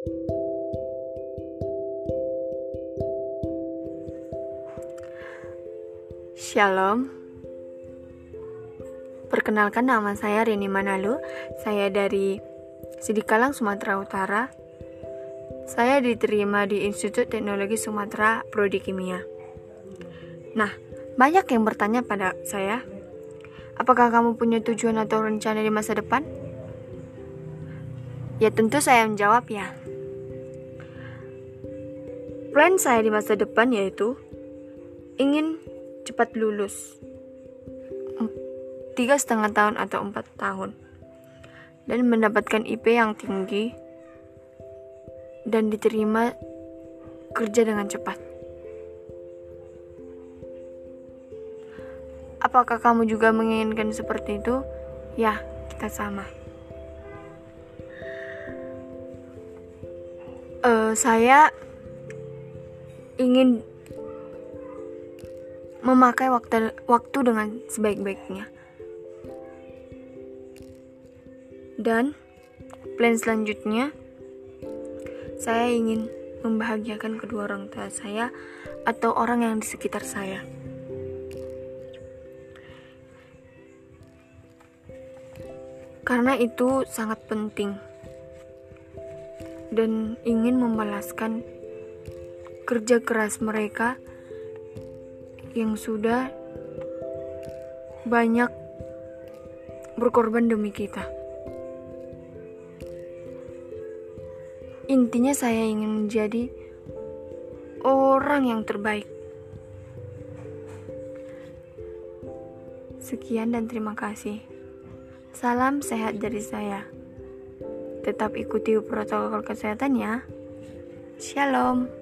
Shalom. Perkenalkan nama saya Rini Manalu. Saya dari Sidikalang, Sumatera Utara. Saya diterima di Institut Teknologi Sumatera Prodi Kimia. Nah, banyak yang bertanya pada saya, apakah kamu punya tujuan atau rencana di masa depan? Ya tentu saya menjawab ya. Plan saya di masa depan yaitu ingin cepat lulus tiga setengah tahun atau empat tahun dan mendapatkan IP yang tinggi dan diterima kerja dengan cepat. Apakah kamu juga menginginkan seperti itu? Ya, kita sama. Uh, saya ingin memakai waktu waktu dengan sebaik-baiknya. Dan plan selanjutnya saya ingin membahagiakan kedua orang tua saya atau orang yang di sekitar saya. Karena itu sangat penting dan ingin membalaskan kerja keras mereka yang sudah banyak berkorban demi kita. Intinya, saya ingin menjadi orang yang terbaik. Sekian, dan terima kasih. Salam sehat dari saya. Tetap ikuti protokol kesehatan, ya. Shalom.